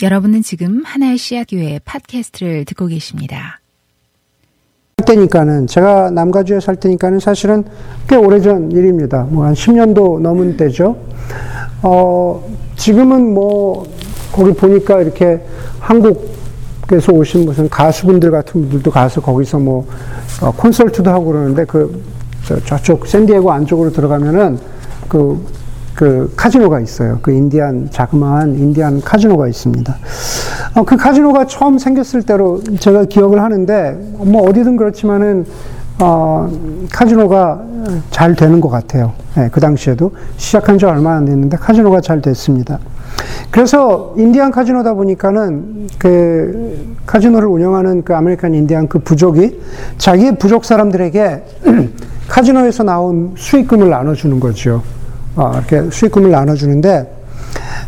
여러분은 지금 하나의 씨앗 교회 팟캐스트를 듣고 계십니다. 살 때니까는 제가 남가주에 살 때니까는 사실은 꽤 오래전 일입니다. 뭐 한 10년도 넘은 때죠. 어, 지금은 뭐 거기 보니까 이렇게 한국에서 오신 무슨 가수분들 같은 분들도 가서 거기서 뭐 어, 콘서트도 하고 그러는데 그 저쪽 샌디에고 안쪽으로 들어가면은 그, 그 카지노가 있어요. 그 인디안 자그마한 인디안 카지노가 있습니다. 어, 그 카지노가 처음 생겼을 때로 제가 기억을 하는데 뭐 어디든 그렇지만은 어, 카지노가 잘 되는 것 같아요. 네, 그 당시에도 시작한 지 얼마 안 됐는데 카지노가 잘 됐습니다. 그래서 인디안 카지노다 보니까는 그 카지노를 운영하는 그 아메리칸 인디안 그 부족이 자기의 부족 사람들에게 카지노에서 나온 수익금을 나눠주는 거죠. 어, 이렇게 수익금을 나눠주는데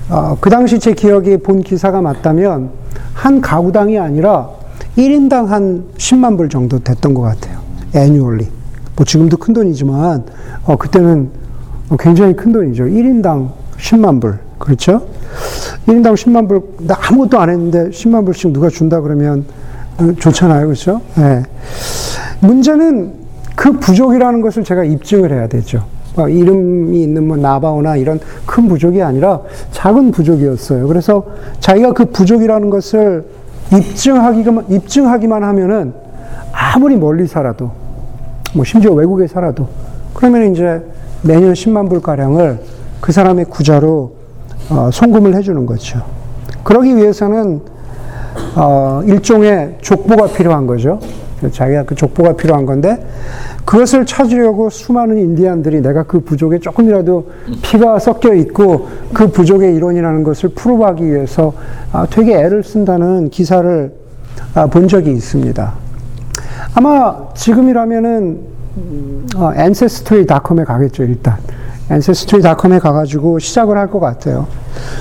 어, 그 당시 제 기억이 본 기사가 맞다면 한 가구당이 아니라 1인당 한 10만 불 정도 됐던 것 같아요. 애뉴얼리. 뭐 지금도 큰 돈이지만 어, 그때는 굉장히 큰 돈이죠. 1인당 10만 불. 그렇죠? 1인당 10만 불, 나 아무것도 안 했는데 10만 불씩 누가 준다 그러면 좋잖아요. 그렇죠? 네. 문제는 그 부족이라는 것을 제가 입증을 해야 되죠. 이름이 있는 뭐 나바오나 이런 큰 부족이 아니라 작은 부족이었어요. 그래서 자기가 그 부족이라는 것을 입증하기만, 입증하기만 하면은 아무리 멀리 살아도, 뭐 심지어 외국에 살아도, 그러면 이제 매년 10만 불가량을 그 사람의 구자로 어, 송금을 해주는 거죠. 그러기 위해서는 어, 일종의 족보가 필요한 거죠. 자기가 그 족보가 필요한 건데 그것을 찾으려고 수많은 인디안들이 내가 그 부족에 조금이라도 피가 섞여 있고 그 부족의 이론이라는 것을 프로하기 위해서 아, 되게 애를 쓴다는 기사를 아, 본 적이 있습니다. 아마 지금이라면은 어, ancestry.com에 가겠죠 일단 ancestry.com에 가가지고 시작을 할 것 같아요.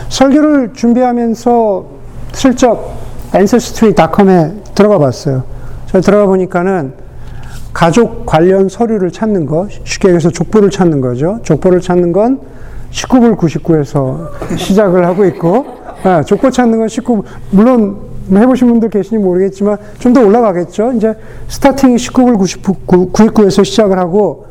설교를 준비하면서 슬쩍 ancestry.com에 들어가 봤어요. 저 들어가 보니까는 가족 관련 서류를 찾는 거, 쉽게 얘기해서 족보를 찾는 거죠. 족보를 찾는 건 19불 99에서 시작을 하고 있고, 아, 족보 찾는 건 19불, 물론 해보신 분들 계시니 모르겠지만 좀 더 올라가겠죠. 이제 스타팅이 19불 99, 99에서 시작을 하고,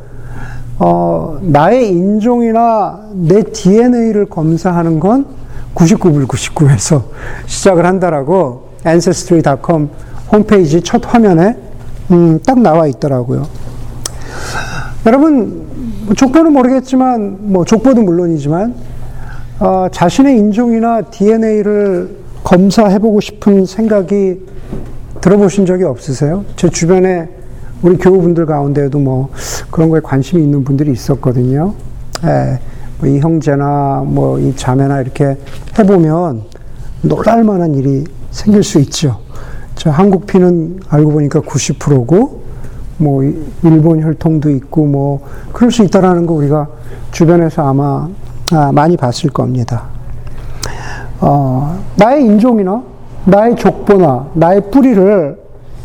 어, 나의 인종이나 내 DNA를 검사하는 건 99불 99에서 시작을 한다라고 ancestry.com 홈페이지 첫 화면에 음, 딱 나와 있더라고요. 여러분 족보는 모르겠지만 뭐 족보도 물론이지만 어, 자신의 인종이나 DNA를 검사해보고 싶은 생각이 들어보신 적이 없으세요? 제 주변에 우리 교우분들 가운데도 뭐 그런 거에 관심이 있는 분들이 있었거든요. 예, 뭐 이 형제나 뭐 이 자매나 이렇게 해보면 놀랄 만한 일이 생길 수 있죠. 저 한국 피는 알고 보니까 90%고 뭐 일본 혈통도 있고 뭐 그럴 수 있다라는 거 우리가 주변에서 아마 아, 많이 봤을 겁니다. 어, 나의 인종이나 나의 족보나 나의 뿌리를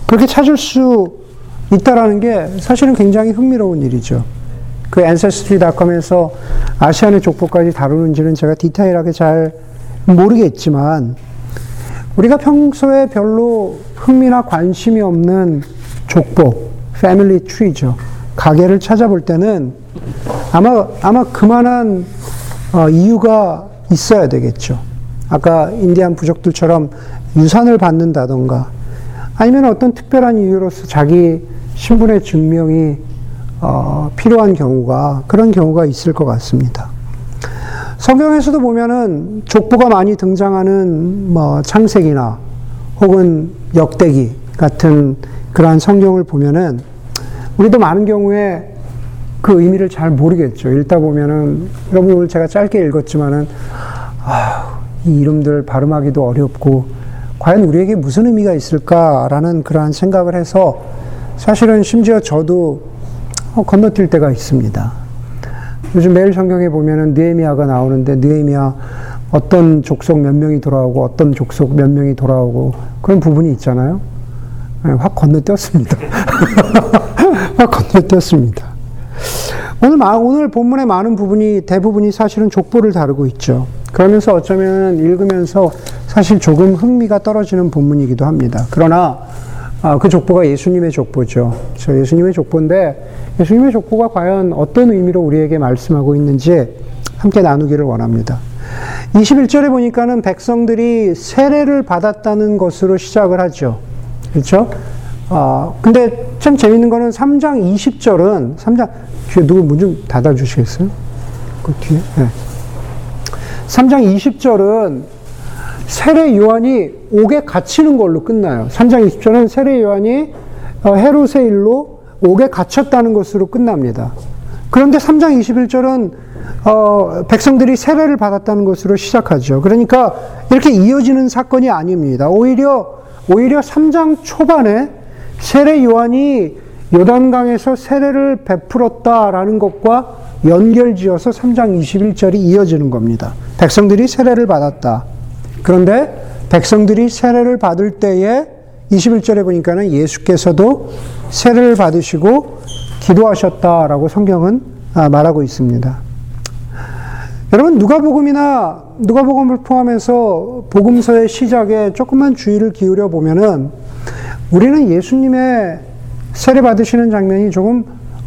그렇게 찾을 수 있다라는 게 사실은 굉장히 흥미로운 일이죠. 그 ancestry.com에서 아시안의 족보까지 다루는지는 제가 디테일하게 잘 모르겠지만 우리가 평소에 별로 흥미나 관심이 없는 족보, 패밀리 트리죠. 가게를 찾아볼 때는 아마, 아마 그만한 어, 이유가 있어야 되겠죠. 아까 인디안 부족들처럼 유산을 받는다던가 아니면 어떤 특별한 이유로서 자기 신분의 증명이 어, 필요한 경우가 그런 경우가 있을 것 같습니다. 성경에서도 보면은 족보가 많이 등장하는 뭐 창세기나 혹은 역대기 같은 그러한 성경을 보면은 우리도 많은 경우에 그 의미를 잘 모르겠죠. 읽다 보면은 여러분 오늘 제가 짧게 읽었지만은 아, 이 이름들 발음하기도 어렵고 과연 우리에게 무슨 의미가 있을까라는 그러한 생각을 해서 사실은 심지어 저도 건너뛸 때가 있습니다. 요즘 매일 성경에 보면은 느헤미야가 나오는데 느헤미야 어떤 족속 몇 명이 돌아오고 어떤 족속 몇 명이 돌아오고 그런 부분이 있잖아요. 네, 확 건너뛰었습니다. 확 건너뛰었습니다. 오늘 오늘 본문의 많은 부분이 대부분이 사실은 족보를 다루고 있죠. 그러면서 어쩌면 읽으면서 사실 조금 흥미가 떨어지는 본문이기도 합니다. 그러나 아, 그 족보가 예수님의 족보죠. 저 예수님의 족보인데 예수님의 족보가 과연 어떤 의미로 우리에게 말씀하고 있는지 함께 나누기를 원합니다. 21절에 보니까는 백성들이 세례를 받았다는 것으로 시작을 하죠. 그렇죠? 아, 근데 참 재밌는 거는 3장 20절은 3장 뒤에 누구 문 좀 닫아 주시겠어요? 그 뒤에. 네. 3장 20절은 세례 요한이 옥에 갇히는 걸로 끝나요. 3장 20절은 세례 요한이 어, 헤롯의 일로 옥에 갇혔다는 것으로 끝납니다. 그런데 3장 21절은 어, 백성들이 세례를 받았다는 것으로 시작하죠. 그러니까 이렇게 이어지는 사건이 아닙니다. 오히려 오히려 3장 초반에 세례 요한이 요단강에서 세례를 베풀었다라는 것과 연결지어서 3장 21절이 이어지는 겁니다. 백성들이 세례를 받았다. 그런데 백성들이 세례를 받을 때에 21절에 보니까는 예수께서도 세례를 받으시고 기도하셨다라고 성경은 아, 말하고 있습니다. 여러분 누가복음이나 누가복음을 포함해서 복음서의 시작에 조금만 주의를 기울여 보면은 우리는 예수님의 세례 받으시는 장면이 조금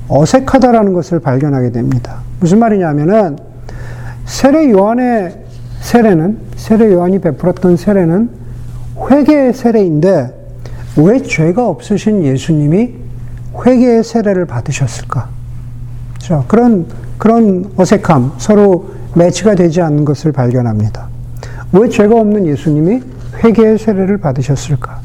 어색하다라는 것을 발견하게 됩니다. 무슨 말이냐면은 세례 요한의 세례는 세례 요한이 베풀었던 세례는 회개의 세례인데 왜 죄가 없으신 예수님이 회개의 세례를 받으셨을까? 자, 그런 그런 어색함, 서로 매치가 되지 않는 것을 발견합니다. 왜 죄가 없는 예수님이 회개의 세례를 받으셨을까?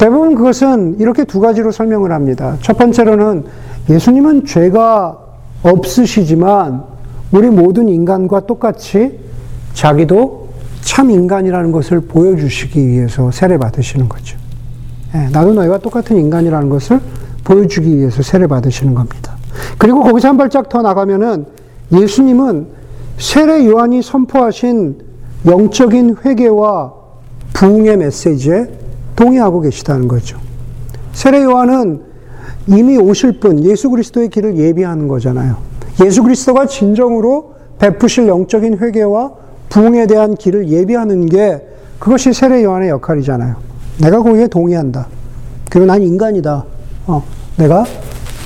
대부분 그것은 이렇게 두 가지로 설명을 합니다. 첫 번째로는 예수님은 죄가 없으시지만 우리 모든 인간과 똑같이 자기도 참 인간이라는 것을 보여주시기 위해서 세례 받으시는 거죠. 예, 나도 너희와 똑같은 인간이라는 것을 보여주기 위해서 세례 받으시는 겁니다. 그리고 거기서 한 발짝 더 나가면은 예수님은 세례 요한이 선포하신 영적인 회개와 부흥의 메시지에 동의하고 계시다는 거죠. 세례 요한은 이미 오실 분 예수 그리스도의 길을 예비하는 거잖아요. 예수 그리스도가 진정으로 베푸실 영적인 회개와 부흥에 대한 길을 예비하는 게 그것이 세례 요한의 역할이잖아요. 내가 거기에 동의한다. 그리고 난 인간이다. 어, 내가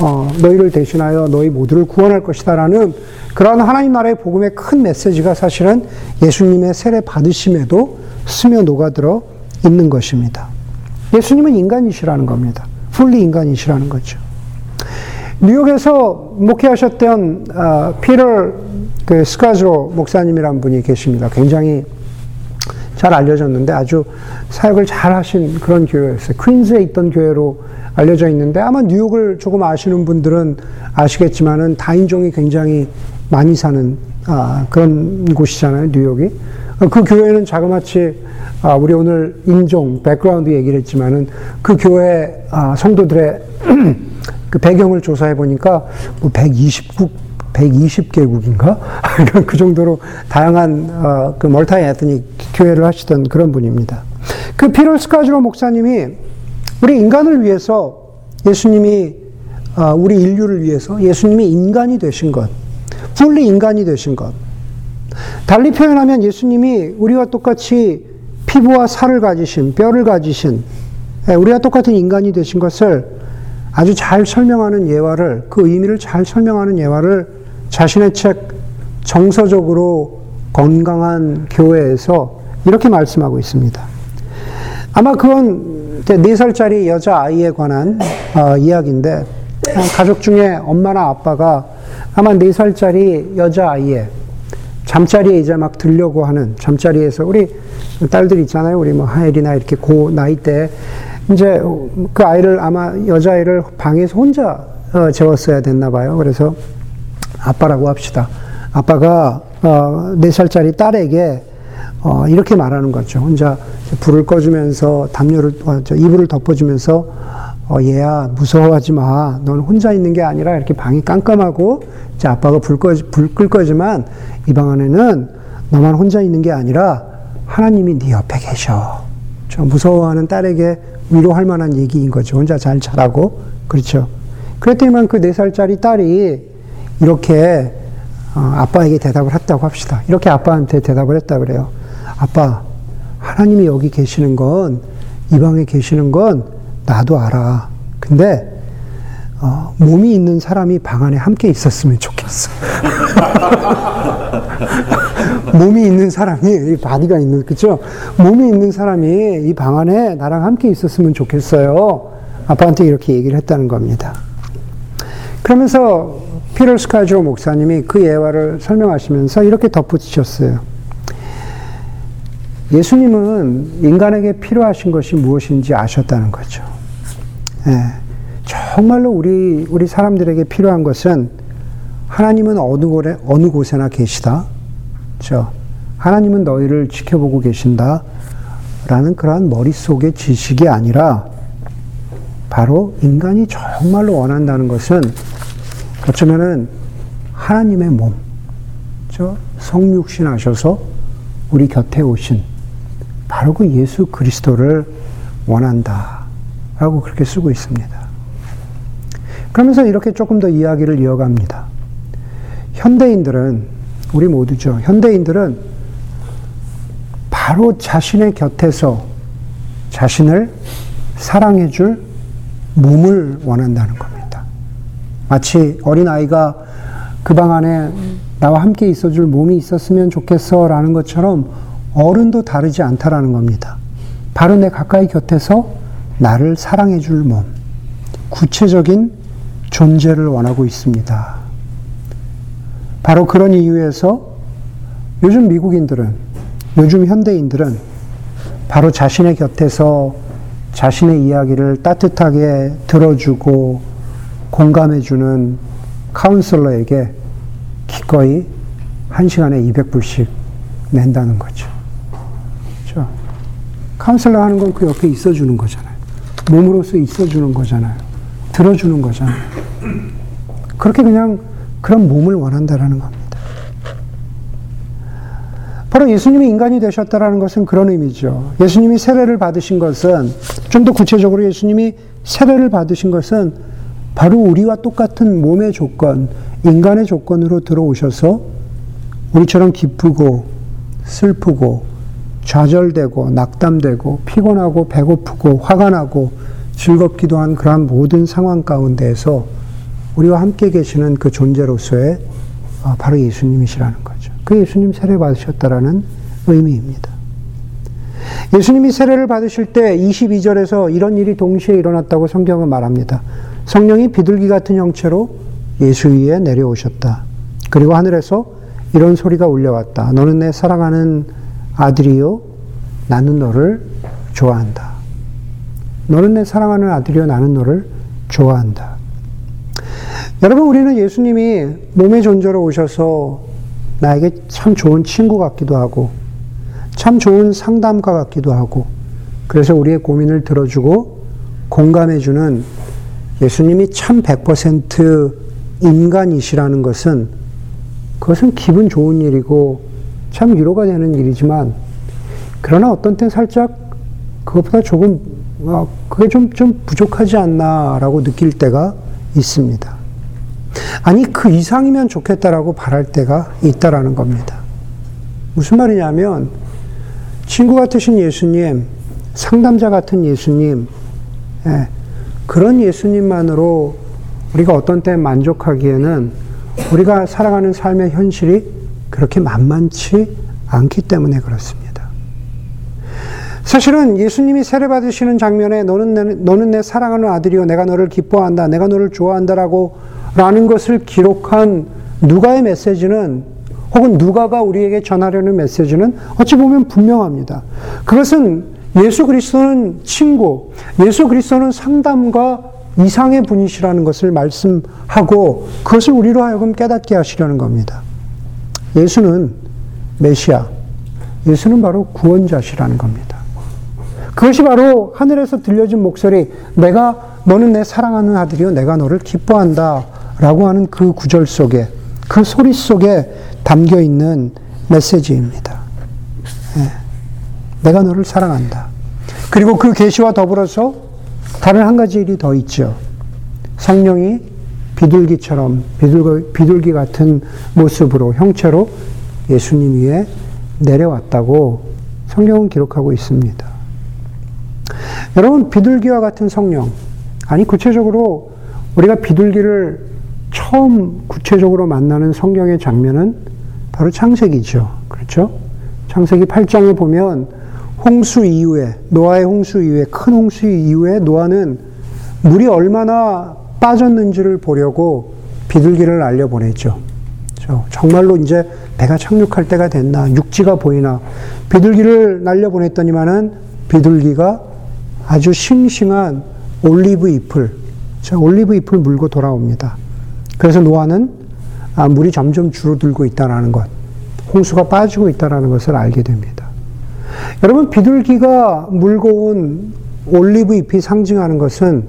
어, 너희를 대신하여 너희 모두를 구원할 것이다라는 그러한 하나님 나라의 복음의 큰 메시지가 사실은 예수님의 세례 받으심에도 스며 녹아들어 있는 것입니다. 예수님은 인간이시라는 겁니다. 풀리 인간이시라는 거죠. 뉴욕에서 목회하셨던 어, 피터 그 스카즈로 목사님이란 분이 계십니다. 굉장히 잘 알려졌는데 아주 사역을 잘 하신 그런 교회였어요. 퀸즈에 있던 교회로 알려져 있는데 아마 뉴욕을 조금 아시는 분들은 아시겠지만은 다인종이 굉장히 많이 사는 아, 그런 곳이잖아요, 뉴욕이. 그 교회는 자그마치 아, 우리 오늘 인종, background 얘기를 했지만은 그 교회 아, 성도들의 그 배경을 조사해 보니까 뭐 120국 120개국인가? 그 정도로 다양한 어, 그 multi-ethnic 교회를 하시던 그런 분입니다. 그 피럴 스카즈로 목사님이 우리 인간을 위해서 예수님이 어, 우리 인류를 위해서 예수님이 인간이 되신 것, fully 인간이 되신 것. 달리 표현하면 예수님이 우리와 똑같이 피부와 살을 가지신, 뼈를 가지신, 예, 우리와 똑같은 인간이 되신 것을 아주 잘 설명하는 예화를, 그 의미를 잘 설명하는 예화를 자신의 책 정서적으로 건강한 교회에서 이렇게 말씀하고 있습니다. 아마 그건 4살짜리 여자아이에 관한 어, 이야기인데, 가족 중에 엄마나 아빠가 아마 4살짜리 여자아이에 잠자리에 이제 막 들려고 하는 잠자리에서 우리 딸들 있잖아요. 우리 뭐 하엘이나 이렇게 고 나이 때 이제 그 아이를 아마 여자아이를 방에서 혼자 어, 재웠어야 됐나 봐요. 그래서 아빠라고 합시다. 아빠가 어, 4살짜리 딸에게 어, 이렇게 말하는 거죠. 혼자 불을 꺼주면서 담요를 어, 이불을 덮어주면서 어, 얘야 무서워하지 마. 넌 혼자 있는 게 아니라 이렇게 방이 깜깜하고 이제 아빠가 불 꺼, 불 끌 거지만 이 방 안에는 너만 혼자 있는 게 아니라 하나님이 네 옆에 계셔. 저 무서워하는 딸에게 위로할 만한 얘기인 거죠. 혼자 잘 자라고 그렇죠. 그랬더니만 그네 살짜리 딸이 이렇게 어, 아빠에게 대답을 했다고 합시다. 이렇게 아빠한테 대답을 했다 그래요. 아빠, 하나님이 여기 계시는 건, 이 방에 계시는 건 나도 알아. 근데, 어, 몸이 있는 사람이 방 안에 함께 있었으면 좋겠어. 몸이 있는 사람이, 이 body가 있는, 그죠? 몸이 있는 사람이 이 방 안에 나랑 함께 있었으면 좋겠어요. 아빠한테 이렇게 얘기를 했다는 겁니다. 그러면서 피럴 스카즈로 목사님이 그 예화를 설명하시면서 이렇게 덧붙이셨어요. 예수님은 인간에게 필요하신 것이 무엇인지 아셨다는 거죠. 예, 정말로 우리, 우리 사람들에게 필요한 것은 하나님은 어느 곳에, 어느 곳에나 계시다. 그죠? 하나님은 너희를 지켜보고 계신다. 라는 그러한 머릿속의 지식이 아니라 바로 인간이 정말로 원한다는 것은 어쩌면은 하나님의 몸, 저 성육신 하셔서 우리 곁에 오신 바로 그 예수 그리스도를 원한다. 라고 그렇게 쓰고 있습니다. 그러면서 이렇게 조금 더 이야기를 이어갑니다. 현대인들은, 우리 모두죠. 현대인들은 바로 자신의 곁에서 자신을 사랑해줄 몸을 원한다는 겁니다. 마치 어린아이가 그 방 안에 나와 함께 있어줄 몸이 있었으면 좋겠어 라는 것처럼 어른도 다르지 않다라는 겁니다. 바로 내 가까이 곁에서 나를 사랑해줄 몸, 구체적인 존재를 원하고 있습니다. 바로 그런 이유에서 요즘 미국인들은, 요즘 현대인들은 바로 자신의 곁에서 자신의 이야기를 따뜻하게 들어주고 공감해주는 카운슬러에게 기꺼이 한 시간에 200불씩 낸다는 거죠. 그렇죠? 카운슬러 하는 건 그 옆에 있어주는 거잖아요. 몸으로서 있어주는 거잖아요. 들어주는 거잖아요. 그렇게 그냥 그런 몸을 원한다라는 겁니다. 바로 예수님이 인간이 되셨다라는 것은 그런 의미죠. 예수님이 세례를 받으신 것은 좀 더 구체적으로 예수님이 세례를 받으신 것은 바로 우리와 똑같은 몸의 조건, 인간의 조건으로 들어오셔서 우리처럼 기쁘고 슬프고 좌절되고 낙담되고 피곤하고 배고프고 화가 나고 즐겁기도 한 그러한 모든 상황 가운데에서 우리와 함께 계시는 그 존재로서의 어, 바로 예수님이시라는 거죠. 그 예수님 세례 받으셨다라는 의미입니다. 예수님이 세례를 받으실 때 22절에서 이런 일이 동시에 일어났다고 성경은 말합니다. 성령이 비둘기 같은 형체로 예수 위에 내려오셨다. 그리고 하늘에서 이런 소리가 울려왔다. 너는 내 사랑하는 아들이요. 나는 너를 좋아한다. 너는 내 사랑하는 아들이요. 나는 너를 좋아한다. 여러분, 우리는 예수님이 몸의 존재로 오셔서 나에게 참 좋은 친구 같기도 하고, 참 좋은 상담가 같기도 하고, 그래서 우리의 고민을 들어주고 공감해주는 예수님이 참 100% 인간이시라는 것은 그것은 기분 좋은 일이고 참 위로가 되는 일이지만 그러나 어떤 땐 살짝 그것보다 조금 아, 그게 좀, 좀 부족하지 않나라고 느낄 때가 있습니다. 아니, 그 이상이면 좋겠다라고 바랄 때가 있다라는 겁니다. 무슨 말이냐면, 친구 같으신 예수님, 상담자 같은 예수님, 예, 그런 예수님만으로 우리가 어떤 때 만족하기에는 우리가 살아가는 삶의 현실이 그렇게 만만치 않기 때문에 그렇습니다. 사실은 예수님이 세례 받으시는 장면에 너는 내, 너는 내 사랑하는 아들이요. 내가 너를 기뻐한다. 내가 너를 좋아한다라고 라는 것을 기록한 누가의 메시지는 혹은 누가가 우리에게 전하려는 메시지는 어찌 보면 분명합니다. 그것은 예수 그리스도는 친구, 예수 그리스도는 상담과 이상의 분이시라는 것을 말씀하고 그것을 우리로 하여금 깨닫게 하시려는 겁니다. 예수는 메시아, 예수는 바로 구원자시라는 겁니다. 그것이 바로 하늘에서 들려진 목소리, 내가 너는 내 사랑하는 아들이요, 내가 너를 기뻐한다. 라고 하는 그 구절 속에, 그 소리 속에 담겨 있는 메시지입니다. 네. 내가 너를 사랑한다. 그리고 그 계시와 더불어서 다른 한 가지 일이 더 있죠. 성령이 비둘기처럼 비둘기, 비둘기 같은 모습으로 형체로 예수님 위에 내려왔다고 성경은 기록하고 있습니다. 여러분, 비둘기와 같은 성령. 아니, 구체적으로 우리가 비둘기를 처음 구체적으로 만나는 성경의 장면은 바로 창세기죠. 그렇죠? 창세기 8장에 보면 홍수 이후에, 노아의 홍수 이후에, 큰 홍수 이후에 노아는 물이 얼마나 빠졌는지를 보려고 비둘기를 날려보냈죠. 정말로 이제 배가 착륙할 때가 됐나, 육지가 보이나, 비둘기를 날려보냈더니만은 비둘기가 아주 싱싱한 올리브 잎을, 올리브 잎을 물고 돌아옵니다. 그래서 노아는 아, 물이 점점 줄어들고 있다는 것, 홍수가 빠지고 있다는 것을 알게 됩니다. 여러분, 비둘기가 물고 온 올리브 잎이 상징하는 것은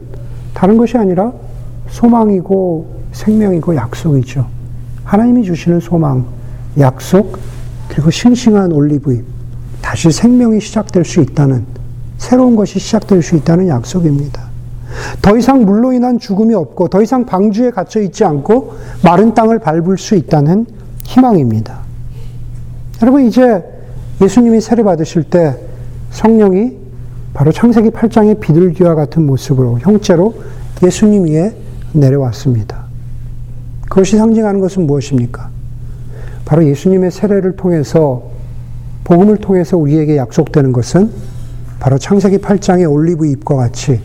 다른 것이 아니라 소망이고 생명이고 약속이죠. 하나님이 주시는 소망, 약속, 그리고 싱싱한 올리브 잎, 다시 생명이 시작될 수 있다는, 새로운 것이 시작될 수 있다는 약속입니다. 더 이상 물로 인한 죽음이 없고, 더 이상 방주에 갇혀 있지 않고, 마른 땅을 밟을 수 있다는 희망입니다. 여러분, 이제 예수님이 세례 받으실 때 성령이 바로 창세기 8장의 비둘기와 같은 모습으로, 형체로 예수님 위에 내려왔습니다. 그것이 상징하는 것은 무엇입니까? 바로 예수님의 세례를 통해서 복음을 통해서 우리에게 약속되는 것은 바로 창세기 8장의 올리브 잎과 같이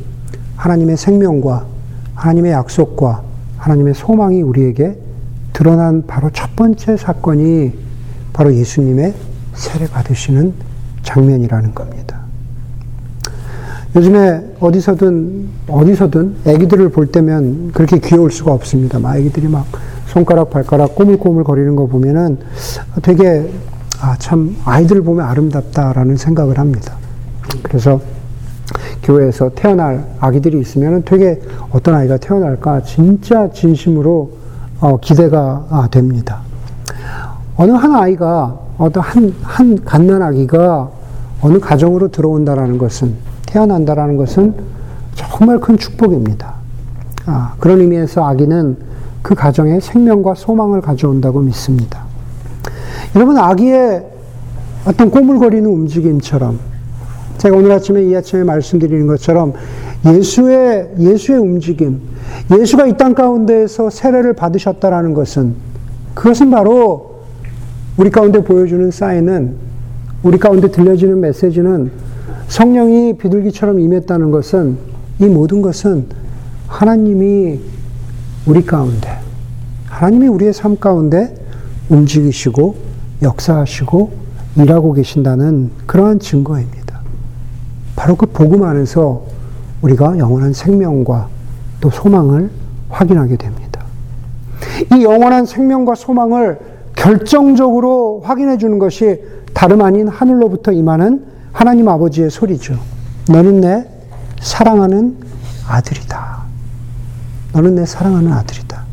하나님의 생명과 하나님의 약속과 하나님의 소망이 우리에게 드러난 바로 첫 번째 사건이 바로 예수님의 세례 받으시는 장면이라는 겁니다. 요즘에 어디서든 어디서든 아기들을 볼 때면 그렇게 귀여울 수가 없습니다. 막 아기들이 막 손가락 발가락 꼬물꼬물 거리는 거 보면은 되게 아, 참 아이들 보면 아름답다라는 생각을 합니다. 그래서 교회에서 태어날 아기들이 있으면 되게 어떤 아이가 태어날까 진짜 진심으로 어, 기대가 아, 됩니다. 어느 한 아이가 어떤 한, 한 갓난 아기가 어느 가정으로 들어온다라는 것은 태어난다라는 것은 정말 큰 축복입니다. 아, 그런 의미에서 아기는 그 가정에 생명과 소망을 가져온다고 믿습니다. 여러분, 아기의 어떤 꼬물거리는 움직임처럼 제가 오늘 아침에 이 아침에 말씀드리는 것처럼 예수의 예수의 움직임, 예수가 이 땅 가운데에서 세례를 받으셨다라는 것은 그것은 바로 우리 가운데 보여주는 사인은 우리 가운데 들려지는 메시지는 성령이 비둘기처럼 임했다는 것은 이 모든 것은 하나님이 우리 가운데 하나님이 우리의 삶 가운데 움직이시고 역사하시고 일하고 계신다는 그러한 증거입니다. 바로 그 복음 안에서 우리가 영원한 생명과 또 소망을 확인하게 됩니다. 이 영원한 생명과 소망을 결정적으로 확인해 주는 것이 다름 아닌 하늘로부터 임하는 하나님 아버지의 소리죠. 너는 내 사랑하는 아들이다. 너는 내 사랑하는 아들이다.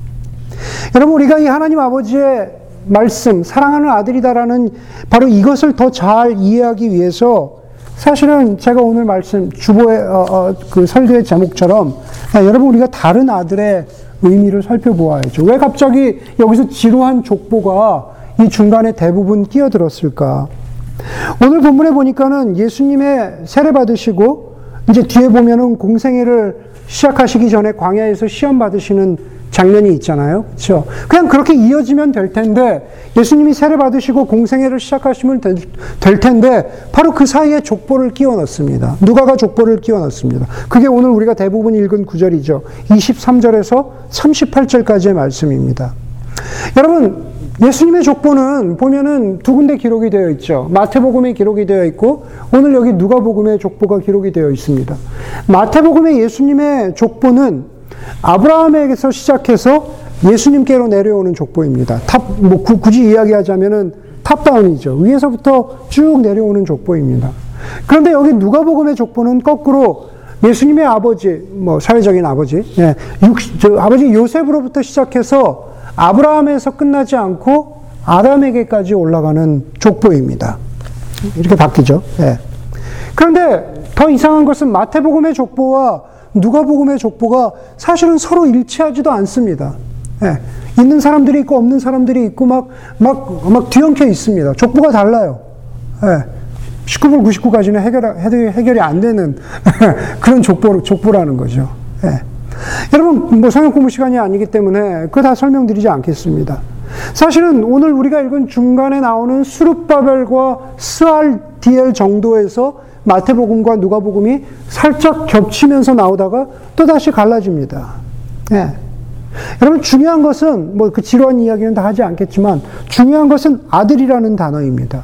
여러분, 우리가 이 하나님 아버지의 말씀, 사랑하는 아들이다라는 바로 이것을 더 잘 이해하기 위해서 사실은 제가 오늘 말씀, 주보의, 어, 어, 그 설교의 제목처럼 야, 여러분, 우리가 다른 아들의 의미를 살펴보아야죠. 왜 갑자기 여기서 지루한 족보가 이 중간에 대부분 끼어들었을까? 오늘 본문에 보니까는 예수님의 세례 받으시고 이제 뒤에 보면은 공생애를 시작하시기 전에 광야에서 시험 받으시는 장면이 있잖아요. 그렇죠? 그냥 그렇게 이어지면 될 텐데 예수님이 세례 받으시고 공생애를 시작하시면 될, 될 텐데 바로 그 사이에 족보를 끼워 넣습니다. 누가가 족보를 끼워 넣습니다. 그게 오늘 우리가 대부분 읽은 구절이죠. 23절에서 38절까지의 말씀입니다. 여러분 예수님의 족보는 보면은 두 군데 기록이 되어 있죠. 마태복음에 기록이 되어 있고 오늘 여기 누가복음에 족보가 기록이 되어 있습니다. 마태복음의 예수님의 족보는 아브라함에게서 시작해서 예수님께로 내려오는 족보입니다. top, 뭐 굳이 이야기하자면은 top-down이죠. 위에서부터 쭉 내려오는 족보입니다. 그런데 여기 누가복음의 족보는 거꾸로 예수님의 아버지, 뭐 사회적인 아버지, 예, 육, 저, 아버지 요셉으로부터 시작해서 아브라함에서 끝나지 않고 아담에게까지 올라가는 족보입니다. 이렇게 바뀌죠. 예. 그런데 더 이상한 것은 마태복음의 족보와 누가복음의 족보가 사실은 서로 일치하지도 않습니다. 예. 있는 사람들이 있고 없는 사람들이 있고 막, 막, 막 뒤엉켜 있습니다. 족보가 달라요. 예. 19불 99까지는 해결, 해결이 안 되는 그런 족보, 족보라는 거죠. 예. 여러분, 뭐 성경 공부 시간이 아니기 때문에 그거 다 설명드리지 않겠습니다. 사실은 오늘 우리가 읽은 중간에 나오는 수룹바벨과 스알디엘 정도에서 마태복음과 누가복음이 살짝 겹치면서 나오다가 또 다시 갈라집니다. 예. 여러분 중요한 것은 뭐 그 지루한 이야기는 다 하지 않겠지만 중요한 것은 아들이라는 단어입니다.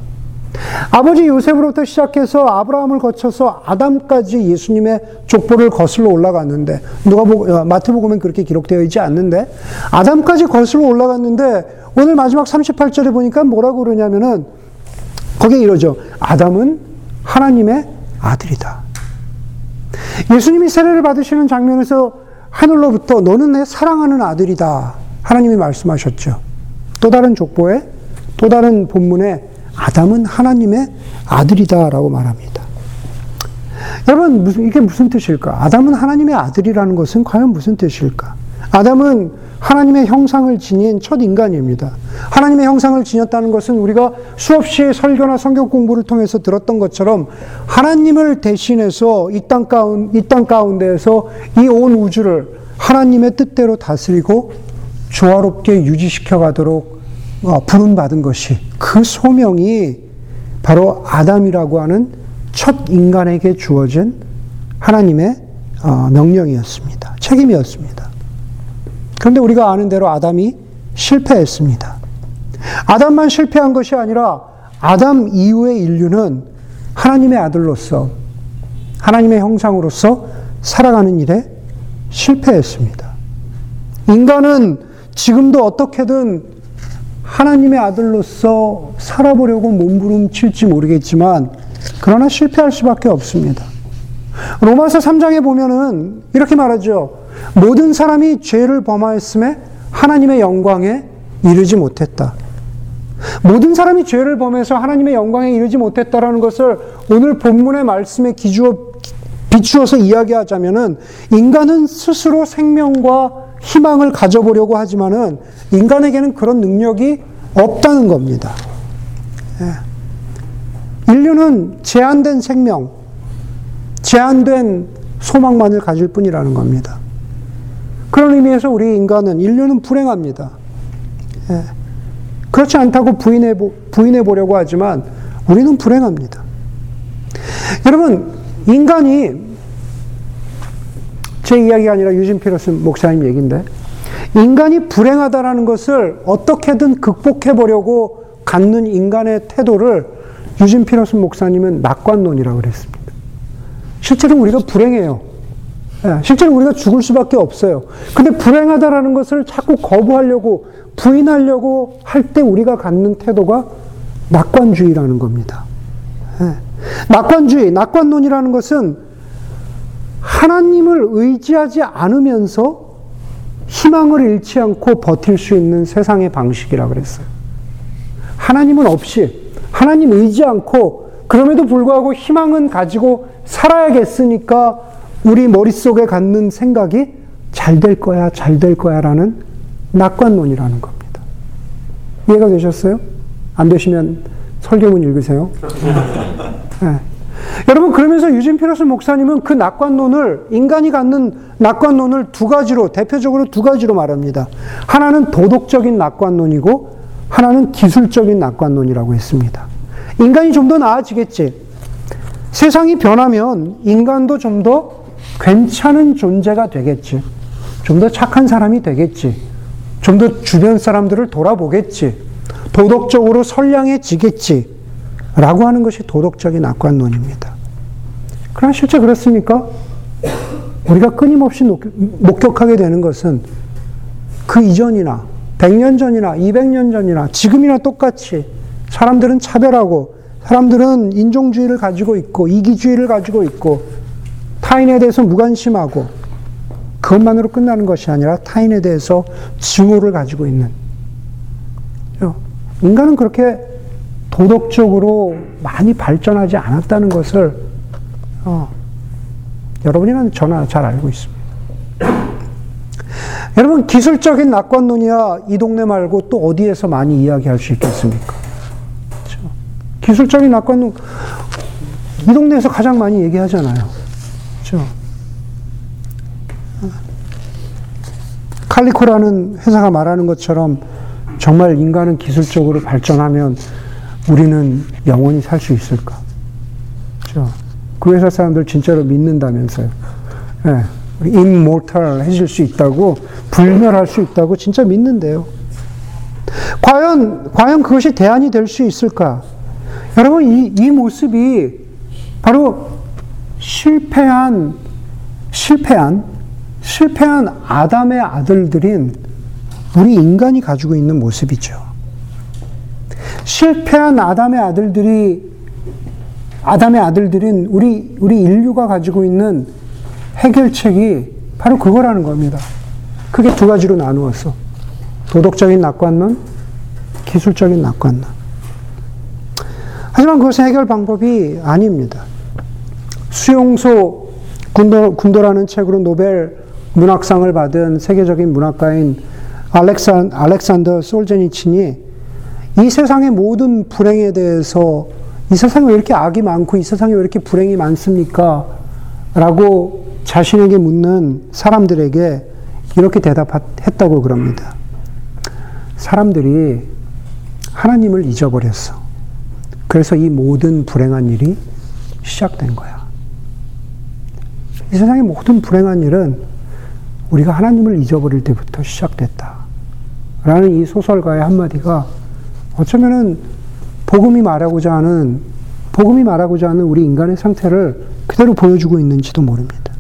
아버지 요셉으로부터 시작해서 아브라함을 거쳐서 아담까지 예수님의 족보를 거슬러 올라갔는데 누가 보고 어, 마태복음엔 그렇게 기록되어 있지 않는데 아담까지 거슬러 올라갔는데 오늘 마지막 38절에 보니까 뭐라고 그러냐면은 거기에 이러죠. 아담은 하나님의 아들이다. 예수님이 세례를 받으시는 장면에서 하늘로부터 너는 내 사랑하는 아들이다. 하나님이 말씀하셨죠. 또 다른 족보에 또 다른 본문에 아담은 하나님의 아들이다라고 말합니다. 여러분, 무슨, 이게 무슨 뜻일까? 아담은 하나님의 아들이라는 것은 과연 무슨 뜻일까? 아담은 하나님의 형상을 지닌 첫 인간입니다. 하나님의 형상을 지녔다는 것은 우리가 수없이 설교나 성경 공부를 통해서 들었던 것처럼 하나님을 대신해서 이 땅 가운, 이 땅 가운데에서 이 온 우주를 하나님의 뜻대로 다스리고 조화롭게 유지시켜 가도록 어, 부름 받은 것이 그 소명이 바로 아담이라고 하는 첫 인간에게 주어진 하나님의 어, 명령이었습니다. 책임이었습니다. 그런데 우리가 아는 대로 아담이 실패했습니다. 아담만 실패한 것이 아니라 아담 이후의 인류는 하나님의 아들로서 하나님의 형상으로서 살아가는 일에 실패했습니다. 인간은 지금도 어떻게든 하나님의 아들로서 살아보려고 몸부림칠지 모르겠지만 그러나 실패할 수밖에 없습니다. 로마서 3장에 보면은 이렇게 말하죠. 모든 사람이 죄를 범하였음에 하나님의 영광에 이르지 못했다. 모든 사람이 죄를 범해서 하나님의 영광에 이르지 못했다라는 것을 오늘 본문의 말씀에 기주어, 비추어서 이야기하자면은 인간은 스스로 생명과 희망을 가져보려고 하지만은 인간에게는 그런 능력이 없다는 겁니다. 예. 인류는 제한된 생명, 제한된 소망만을 가질 뿐이라는 겁니다. 그런 의미에서 우리 인간은, 인류는 불행합니다. 예. 그렇지 않다고 부인해, 부인해 보려고 하지만 우리는 불행합니다. 여러분, 인간이 제 이야기가 아니라 유진 피러슨 목사님 얘기인데, 인간이 불행하다라는 것을 어떻게든 극복해 보려고 갖는 인간의 태도를 유진 피러슨 목사님은 낙관론이라고 그랬습니다. 실제로 우리가 불행해요. 예, 실제로 우리가 죽을 수밖에 없어요. 근데 불행하다라는 것을 자꾸 거부하려고 부인하려고 할 때 우리가 갖는 태도가 낙관주의라는 겁니다. 예. 낙관주의, 낙관론이라는 것은 하나님을 의지하지 않으면서 희망을 잃지 않고 버틸 수 있는 세상의 방식이라 그랬어요. 하나님은 없이, 하나님 의지 않고, 그럼에도 불구하고 희망은 가지고 살아야겠으니까 우리 머릿속에 갖는 생각이 잘 될 거야, 잘 될 거야 라는 낙관론이라는 겁니다. 이해가 되셨어요? 안 되시면 설교문 읽으세요. 네. 여러분, 그러면서 유진 피러스 목사님은 그 낙관론을, 인간이 갖는 낙관론을 두 가지로, 대표적으로 두 가지로 말합니다. 하나는 도덕적인 낙관론이고, 하나는 기술적인 낙관론이라고 했습니다. 인간이 좀 더 나아지겠지. 세상이 변하면 인간도 좀 더 괜찮은 존재가 되겠지. 좀 더 착한 사람이 되겠지. 좀 더 주변 사람들을 돌아보겠지. 도덕적으로 선량해지겠지. 라고 하는 것이 도덕적인 악관론입니다. 그러나 실제 그렇습니까? 우리가 끊임없이 목격하게 되는 것은 그 이전이나 100년 전이나 200년 전이나 지금이나 똑같이 사람들은 차별하고 사람들은 인종주의를 가지고 있고 이기주의를 가지고 있고 타인에 대해서 무관심하고 그것만으로 끝나는 것이 아니라 타인에 대해서 증오를 가지고 있는 인간은 그렇게 도덕적으로 많이 발전하지 않았다는 것을 어, 여러분이나 저나 잘 알고 있습니다. 여러분 기술적인 낙관론이야 이 동네 말고 또 어디에서 많이 이야기할 수 있겠습니까? 그렇죠? 기술적인 낙관론 이 동네에서 가장 많이 얘기하잖아요. 그죠? 칼리코라는 회사가 말하는 것처럼 정말 인간은 기술적으로 발전하면 우리는 영원히 살 수 있을까? 그죠? 그 회사 사람들 진짜로 믿는다면서요. 예. 인모탈 해질 수 있다고, 불멸할 수 있다고 진짜 믿는데요. 과연, 과연 그것이 대안이 될 수 있을까? 여러분, 이, 이 모습이 바로 실패한, 실패한, 실패한 아담의 아들들인 우리 인간이 가지고 있는 모습이죠. 실패한 아담의 아들들이 아담의 아들들인 우리 우리 인류가 가지고 있는 해결책이 바로 그거라는 겁니다. 크게 두 가지로 나누었어. 도덕적인 낙관론, 기술적인 낙관론. 하지만 그것은 해결 방법이 아닙니다. 수용소 군도, 군도라는 책으로 노벨 문학상을 받은 세계적인 문학가인 알렉산, 알렉산더 솔제니친이 이 세상의 모든 불행에 대해서 이 세상에 왜 이렇게 악이 많고 이 세상에 왜 이렇게 불행이 많습니까? 라고 자신에게 묻는 사람들에게 이렇게 대답했다고 그럽니다. 사람들이 하나님을 잊어버렸어. 그래서 이 모든 불행한 일이 시작된 거야. 이 세상의 모든 불행한 일은 우리가 하나님을 잊어버릴 때부터 시작됐다. 라는 이 소설가의 한마디가 어쩌면은 복음이 말하고자 하는, 복음이 말하고자 하는 우리 인간의 상태를 그대로 보여주고 있는지도 모릅니다.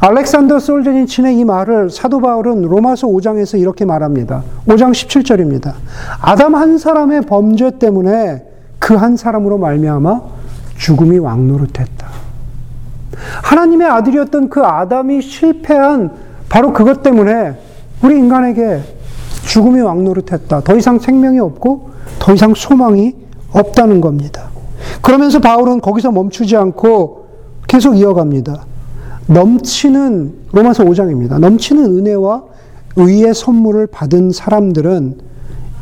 알렉산더 솔제니친의 이 말을 사도 바울은 로마서 5장에서 이렇게 말합니다. 5장 17절입니다. 아담 한 사람의 범죄 때문에 그 한 사람으로 말미암아 죽음이 왕노릇했다. 하나님의 아들이었던 그 아담이 실패한 바로 그것 때문에 우리 인간에게 죽음이 왕노릇했다. 더 이상 생명이 없고 더 이상 소망이 없다는 겁니다. 그러면서 바울은 거기서 멈추지 않고 계속 이어갑니다. 넘치는 로마서 5장입니다. 넘치는 은혜와 의의 선물을 받은 사람들은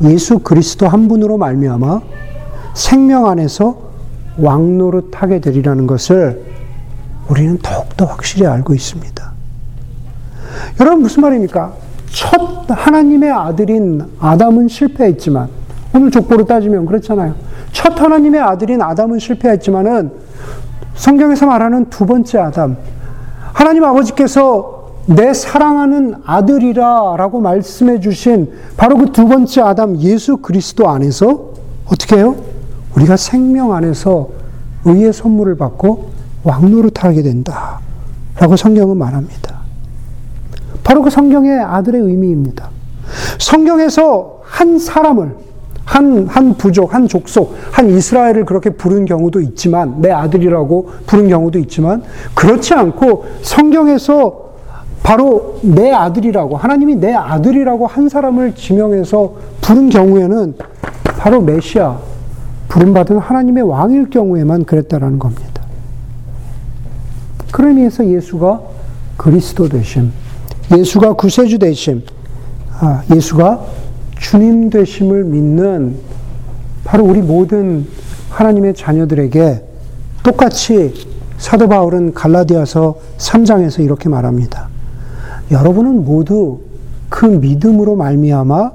예수 그리스도 한 분으로 말미암아 생명 안에서 왕노릇하게 되리라는 것을 우리는 더욱더 확실히 알고 있습니다. 여러분 무슨 말입니까? 첫 하나님의 아들인 아담은 실패했지만 오늘 족보로 따지면 그렇잖아요. 첫 하나님의 아들인 아담은 실패했지만은 성경에서 말하는 두 번째 아담 하나님 아버지께서 내 사랑하는 아들이라 라고 말씀해 주신 바로 그 두 번째 아담 예수 그리스도 안에서 어떻게 해요? 우리가 생명 안에서 의의 선물을 받고 왕노릇하게 된다. 라고 성경은 말합니다. 바로 그 성경의 아들의 의미입니다. 성경에서 한 사람을, 한, 한 부족, 한 족속, 한 이스라엘을 그렇게 부른 경우도 있지만, 내 아들이라고 부른 경우도 있지만, 그렇지 않고 성경에서 바로 내 아들이라고, 하나님이 내 아들이라고 한 사람을 지명해서 부른 경우에는 바로 메시아, 부름받은 하나님의 왕일 경우에만 그랬다라는 겁니다. 의미에서 예수가 그리스도 되심, 예수가 구세주 되심, 아, 예수가 주님 되심을 믿는 바로 우리 모든 하나님의 자녀들에게 똑같이 사도 바울은 갈라디아서 3장에서 이렇게 말합니다. 여러분은 모두 그 믿음으로 말미암아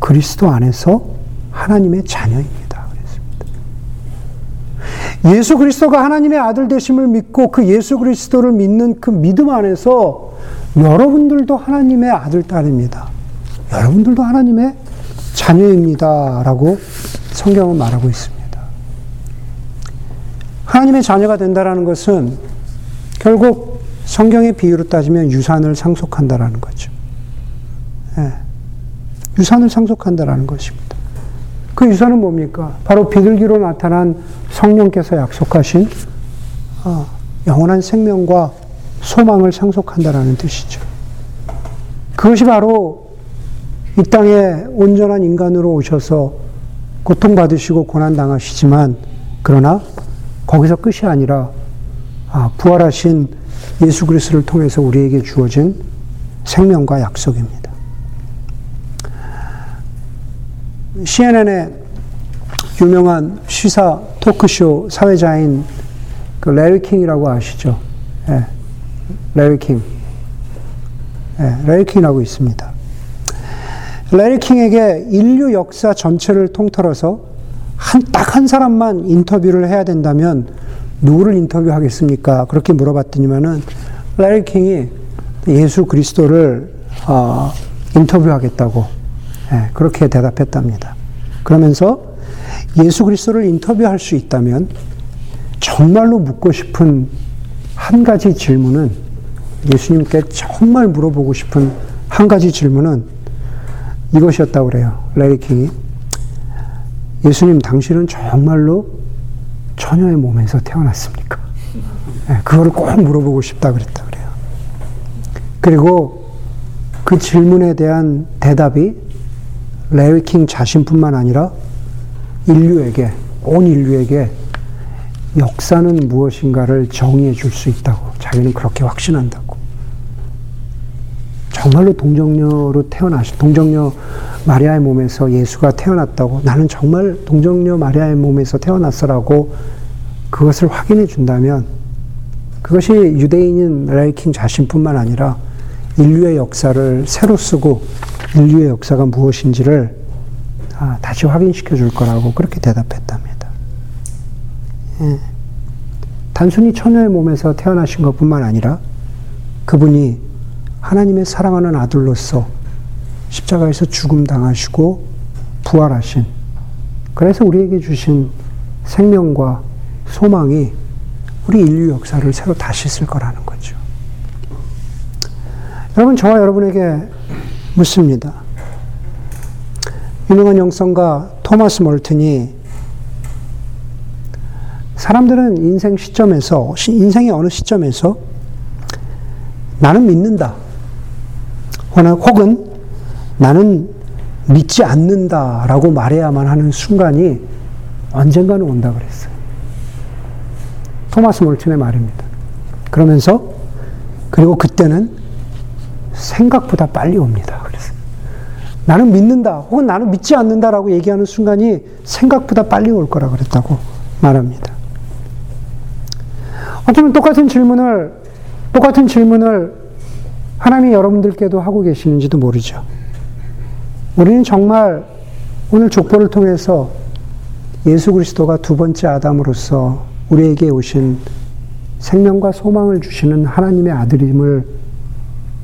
그리스도 안에서 하나님의 자녀입니다. 예수 그리스도가 하나님의 아들 되심을 믿고 그 예수 그리스도를 믿는 그 믿음 안에서 여러분들도 하나님의 아들, 딸입니다. 여러분들도 하나님의 자녀입니다. 라고 성경은 말하고 있습니다. 하나님의 자녀가 된다라는 것은 결국 성경의 비유로 따지면 유산을 상속한다라는 거죠. 예. 유산을 상속한다라는 것입니다. 그 유산은 뭡니까? 바로 비둘기로 나타난 성령께서 약속하신 어, 영원한 생명과 소망을 상속한다라는 뜻이죠. 그것이 바로 이 땅에 온전한 인간으로 오셔서 고통받으시고 고난당하시지만 그러나 거기서 끝이 아니라 아, 부활하신 예수 그리스도를 통해서 우리에게 주어진 생명과 약속입니다. CNN의 유명한 시사 토크쇼 사회자인 그 레리 킹이라고 아시죠? 예, 레리 킹. 예, 레리 킹이라고 있습니다. 레리 킹에게 인류 역사 전체를 통틀어서 한, 딱 한 사람만 인터뷰를 해야 된다면 누구를 인터뷰하겠습니까? 그렇게 물어봤더니만은 레리 킹이 예수 그리스도를 어, 인터뷰하겠다고 예, 그렇게 대답했답니다. 그러면서 예수 그리스도를 인터뷰할 수 있다면 정말로 묻고 싶은 한 가지 질문은 예수님께 정말 물어보고 싶은 한 가지 질문은 이것이었다고 그래요. 레리 킹이. 예수님, 당신은 정말로 처녀의 몸에서 태어났습니까? 네, 그거를 꼭 물어보고 싶다 그랬다 그래요. 그리고 그 질문에 대한 대답이 레리 킹 자신뿐만 아니라 인류에게, 온 인류에게 역사는 무엇인가를 정의해 줄 수 있다고 자기는 그렇게 확신한다고. 정말로 동정녀로 태어나신 동정녀 마리아의 몸에서 예수가 태어났다고 나는 정말 동정녀 마리아의 몸에서 태어났어라고 그것을 확인해 준다면 그것이 유대인인 레이킹 자신뿐만 아니라 인류의 역사를 새로 쓰고 인류의 역사가 무엇인지를 아, 다시 확인시켜 줄 거라고 그렇게 대답했답니다. 예. 단순히 처녀의 몸에서 태어나신 것 뿐만 아니라 그분이 하나님의 사랑하는 아들로서 십자가에서 죽음 당하시고 부활하신 그래서 우리에게 주신 생명과 소망이 우리 인류 역사를 새로 다시 쓸 거라는 거죠. 여러분 저와 여러분에게 묻습니다. 유명한 영성가 토마스 멀튼이 사람들은 인생 시점에서 인생의 어느 시점에서 나는 믿는다. 혹은 나는 믿지 않는다 라고 말해야만 하는 순간이 언젠가는 온다 그랬어요. 토마스 몰튼의 말입니다. 그러면서 그리고 그때는 생각보다 빨리 옵니다. 나는 믿는다 혹은 나는 믿지 않는다라고 얘기하는 순간이 생각보다 빨리 올 거라 그랬다고 말합니다. 어쩌면 똑같은 질문을 똑같은 질문을 하나님이 여러분들께도 하고 계시는지도 모르죠. 우리는 정말 오늘 족보를 통해서 예수 그리스도가 두 번째 아담으로서 우리에게 오신 생명과 소망을 주시는 하나님의 아들임을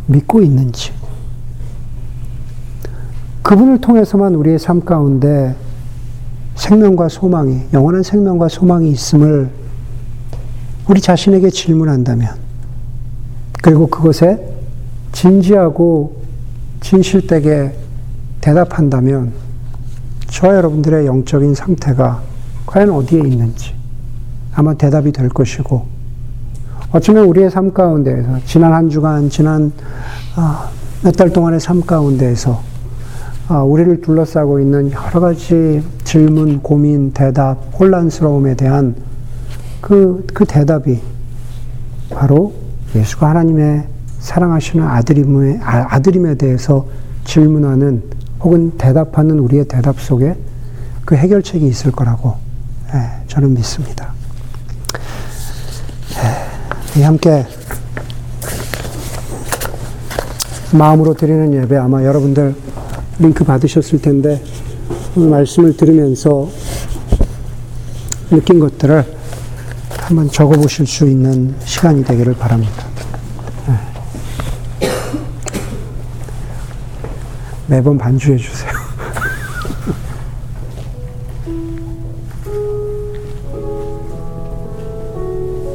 믿고 있는지, 그분을 통해서만 우리의 삶 가운데 생명과 소망이, 영원한 생명과 소망이 있음을 우리 자신에게 질문한다면, 그리고 그것에 진지하고 진실되게 대답한다면 저와 여러분들의 영적인 상태가 과연 어디에 있는지 아마 대답이 될 것이고 어쩌면 우리의 삶 가운데에서 지난 한 주간 지난 아, 몇달 동안의 삶 가운데에서 아, 우리를 둘러싸고 있는 여러 가지 질문, 고민, 대답, 혼란스러움에 대한 그, 그 대답이 바로 예수가 하나님의 사랑하시는 아들임에, 아, 아들임에 대해서 질문하는 혹은 대답하는 우리의 대답 속에 그 해결책이 있을 거라고 예, 저는 믿습니다. 예, 함께 마음으로 드리는 예배 아마 여러분들 링크 받으셨을 텐데 오늘 말씀을 들으면서 느낀 것들을 한번 적어 보실 수 있는 시간이 되기를 바랍니다. 매번 반주해 주세요.